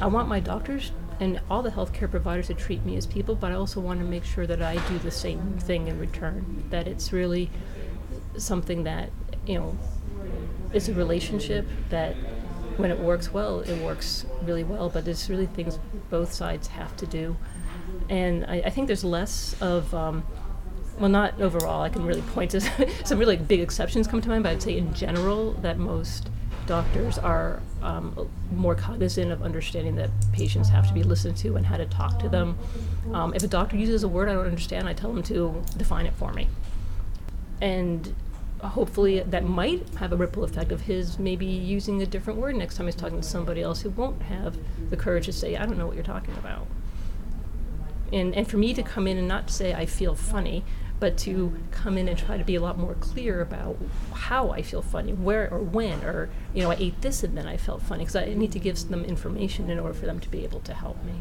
I want my doctors and all the healthcare providers to treat me as people, but I also want to make sure that I do the same thing in return. That it's really something that you know is a relationship that when it works well, it works really well. But it's really things both sides have to do, and I, I think there's less of um, well, not overall. I can really point to some really big exceptions come to mind, but I'd say in general that most doctors are um, more cognizant of understanding that patients have to be listened to and how to talk to them. Um, if a doctor uses a word I don't understand, I tell them to define it for me. And hopefully that might have a ripple effect of his maybe using a different word next time he's talking to somebody else who won't have the courage to say, I don't know what you're talking about. And, and for me to come in and not say I feel funny, but to come in and try to be a lot more clear about how I feel funny, where or when, or you know, I ate this and then I felt funny because I need to give them information in order for them to be able to help me.